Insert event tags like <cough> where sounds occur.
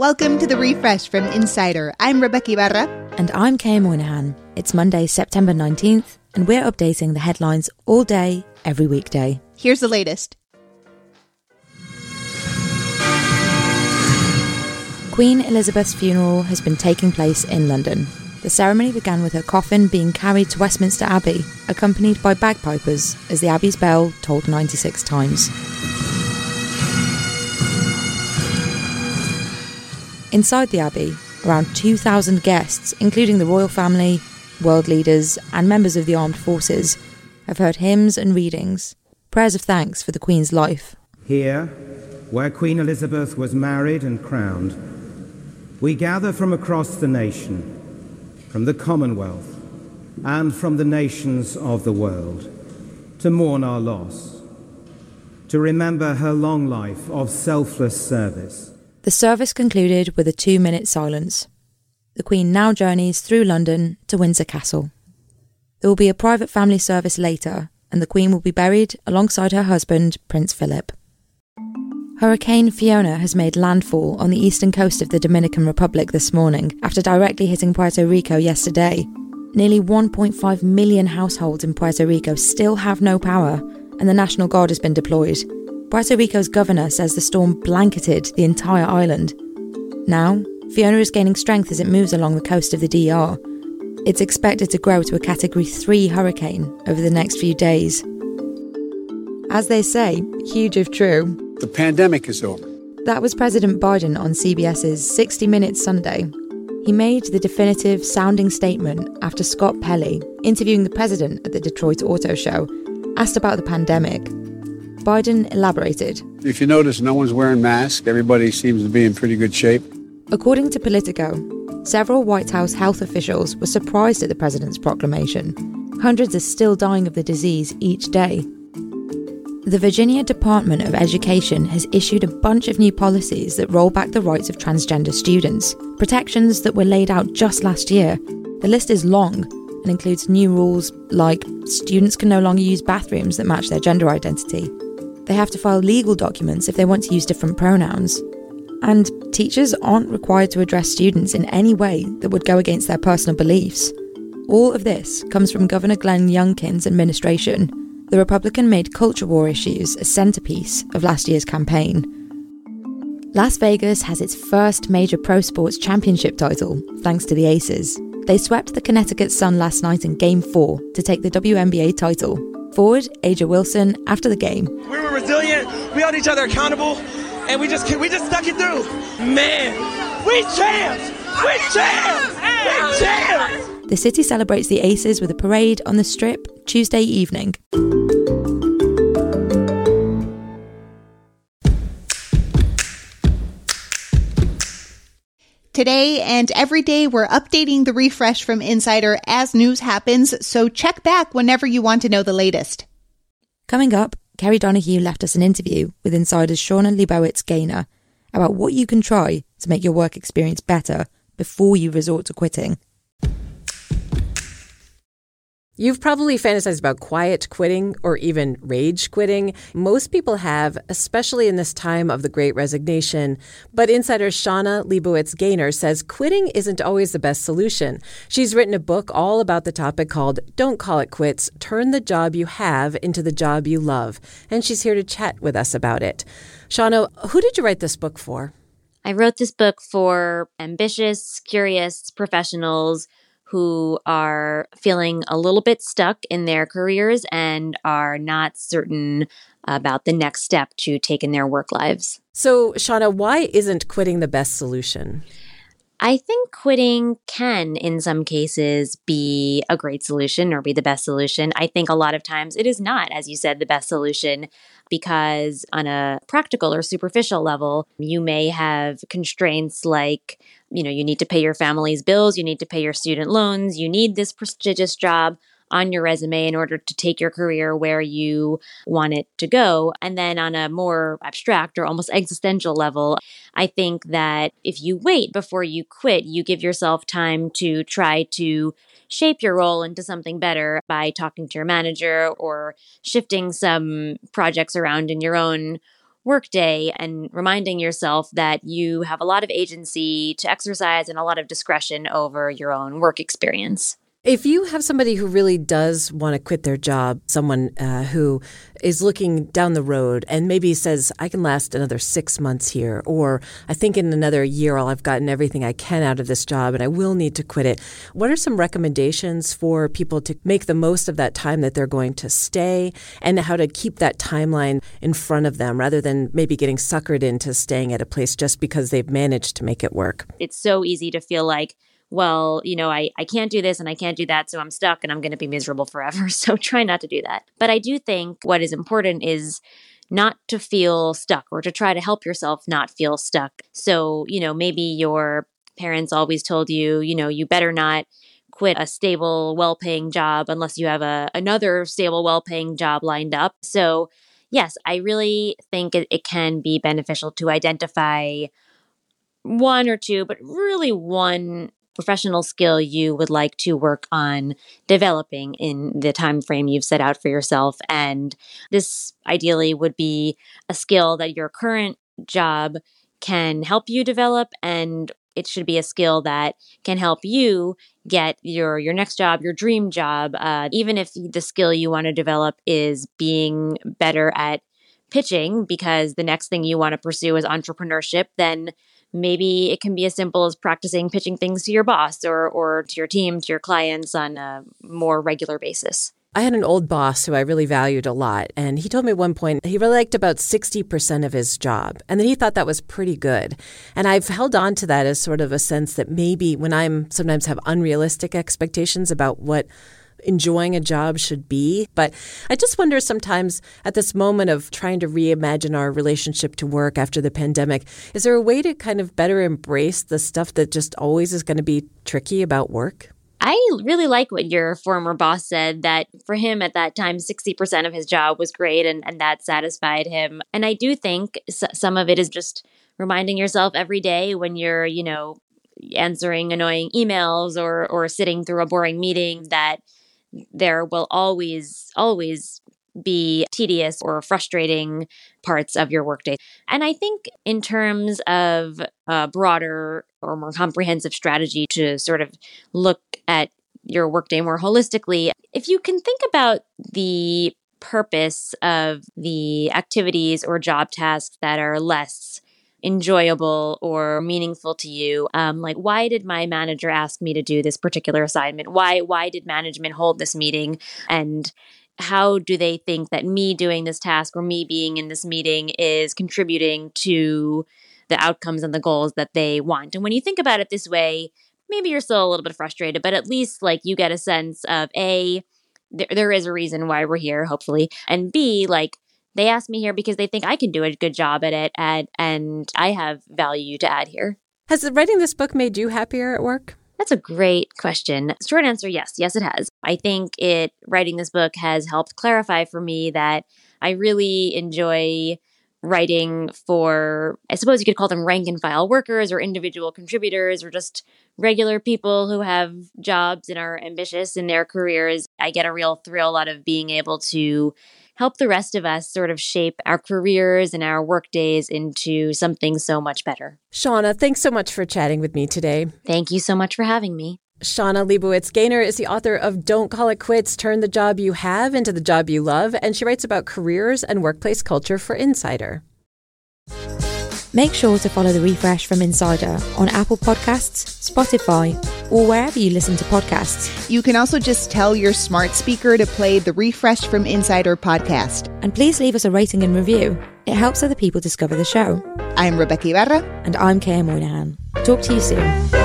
Welcome to the refresh from Insider. I'm Rebeca Ibarra. And I'm Kay Moynihan. It's Monday, September 19th, and we're updating the headlines all day, every weekday. Here's the latest. Queen Elizabeth's funeral has been taking place in London. The ceremony began with her coffin being carried to Westminster Abbey, accompanied by bagpipers as the Abbey's bell tolled 96 times. Inside the Abbey, around 2,000 guests, including the royal family, world leaders, and members of the armed forces, have heard hymns and readings, prayers of thanks for the Queen's life. Here, where Queen Elizabeth was married and crowned, we gather from across the nation, from the Commonwealth, and from the nations of the world to mourn our loss, to remember her long life of selfless service the service concluded with a two minute silence. The Queen now journeys through London to Windsor Castle. There will be a private family service later, and the Queen will be buried alongside her husband, Prince Philip. Hurricane Fiona has made landfall on the eastern coast of the Dominican Republic this morning after directly hitting Puerto Rico yesterday. Nearly 1.5 million households in Puerto Rico still have no power, and the National Guard has been deployed. Puerto Rico's governor says the storm blanketed the entire island. Now, Fiona is gaining strength as it moves along the coast of the DR. It's expected to grow to a Category 3 hurricane over the next few days. As they say, huge if true. The pandemic is over. That was President Biden on CBS's 60 Minutes Sunday. He made the definitive sounding statement after Scott Pelley, interviewing the president at the Detroit Auto Show, asked about the pandemic Biden elaborated. If you notice, no one's wearing masks. Everybody seems to be in pretty good shape. According to Politico, several White House health officials were surprised at the president's proclamation. Hundreds are still dying of the disease each day. The Virginia Department of Education has issued a bunch of new policies that roll back the rights of transgender students, protections that were laid out just last year. The list is long and includes new rules like students can no longer use bathrooms that match their gender identity, they have to file legal documents if they want to use different pronouns. And teachers aren't required to address students in any way that would go against their personal beliefs. All of this comes from Governor Glenn Youngkin's administration. The Republican made culture war issues a centerpiece of last year's campaign. Las Vegas has its first major pro sports championship title, thanks to the Aces. They swept the Connecticut Sun last night in Game 4 to take the WNBA title. Forward, A'ja Wilson, after the game. We were resilient, we held each other accountable, and we just we just stuck it through. Man, we champs! We champs! We champs! The city celebrates the Aces with a parade on the strip Tuesday evening. Today and every day, we're updating the refresh from Insider as news happens, so check back whenever you want to know the latest. Coming up, Kerry Donahue left us an interview with Insider's Shana Lebowitz Gaynor about what you can try to make your work experience better before you resort to quitting. You've probably fantasized about quiet quitting or even rage quitting. Most people have, especially in this time of the great resignation. But insider Shana Lebowitz Gaynor says quitting isn't always the best solution. She's written a book all about the topic called Don't Call It Quits Turn the Job You Have into the Job You Love. And she's here to chat with us about it. Shana, who did you write this book for? I wrote this book for ambitious, curious professionals who are feeling a little bit stuck in their careers and are not certain about the next step to take in their work lives. So, Shana, why isn't quitting the best solution? I think quitting can, in some cases, be a great solution or be the best solution. I think a lot of times it is not, as you said, the best solution because, on a practical or superficial level, you may have constraints like, you know, you need to pay your family's bills, you need to pay your student loans, you need this prestigious job on your resume in order to take your career where you want it to go. And then on a more abstract or almost existential level, I think that if you wait before you quit, you give yourself time to try to shape your role into something better by talking to your manager or shifting some projects around in your own workday and reminding yourself that you have a lot of agency to exercise and a lot of discretion over your own work experience. If you have somebody who really does want to quit their job, someone uh, who is looking down the road and maybe says, I can last another six months here, or I think in another year I'll have gotten everything I can out of this job and I will need to quit it. What are some recommendations for people to make the most of that time that they're going to stay and how to keep that timeline in front of them rather than maybe getting suckered into staying at a place just because they've managed to make it work? It's so easy to feel like, well, you know, I, I can't do this and I can't do that, so I'm stuck and I'm going to be miserable forever. <laughs> So try not to do that. But I do think what is important is not to feel stuck or to try to help yourself not feel stuck. So, you know, maybe your parents always told you, you know, you better not quit a stable, well paying job unless you have a, another stable, well paying job lined up. So, yes, I really think it, it can be beneficial to identify one or two, but really one professional skill you would like to work on developing in the time frame you've set out for yourself. And this ideally would be a skill that your current job can help you develop and it should be a skill that can help you get your your next job your dream job uh, even if the skill you want to develop is being better at pitching because the next thing you want to pursue is entrepreneurship then maybe it can be as simple as practicing pitching things to your boss or, or to your team, to your clients on a more regular basis. I had an old boss who I really valued a lot, and he told me at one point he really liked about 60% of his job, and that he thought that was pretty good. And I've held on to that as sort of a sense that maybe when I'm sometimes have unrealistic expectations about what enjoying a job should be. But I just wonder sometimes at this moment of trying to reimagine our relationship to work after the pandemic, is there a way to kind of better embrace the stuff that just always is going to be tricky about work? I really like what your former boss said that for him at that time, 60% of his job was great and, and that satisfied him. And I do think some of it is just reminding yourself every day when you're, you know, answering annoying emails or or sitting through a boring meeting that there will always, always be tedious or frustrating parts of your workday. And I think, in terms of a broader or more comprehensive strategy to sort of look at your workday more holistically, if you can think about the purpose of the activities or job tasks that are less enjoyable or meaningful to you. Um, like why did my manager ask me to do this particular assignment? Why why did management hold this meeting? And how do they think that me doing this task or me being in this meeting is contributing to the outcomes and the goals that they want? And when you think about it this way maybe you're still a little bit frustrated but at least like you get a sense of a there, there is a reason why we're here hopefully and b like they asked me here because they think I can do a good job at it and, and I have value to add here. Has writing this book made you happier at work? That's a great question. Short answer yes. Yes, it has. I think it writing this book has helped clarify for me that I really enjoy writing for, I suppose you could call them rank and file workers or individual contributors or just regular people who have jobs and are ambitious in their careers. I get a real thrill out of being able to help the rest of us sort of shape our careers and our work days into something so much better. Shana, thanks so much for chatting with me today. Thank you so much for having me. Shana Lebowitz Gaynor is the author of Don't Call It Quits Turn the Job You Have into the Job You Love, and she writes about careers and workplace culture for Insider. Make sure to follow the refresh from Insider on Apple Podcasts, Spotify, or wherever you listen to podcasts. You can also just tell your smart speaker to play the refresh from Insider podcast. And please leave us a rating and review. It helps other people discover the show. I'm Rebeca Ibarra. And I'm Kaya Moynihan. Talk to you soon.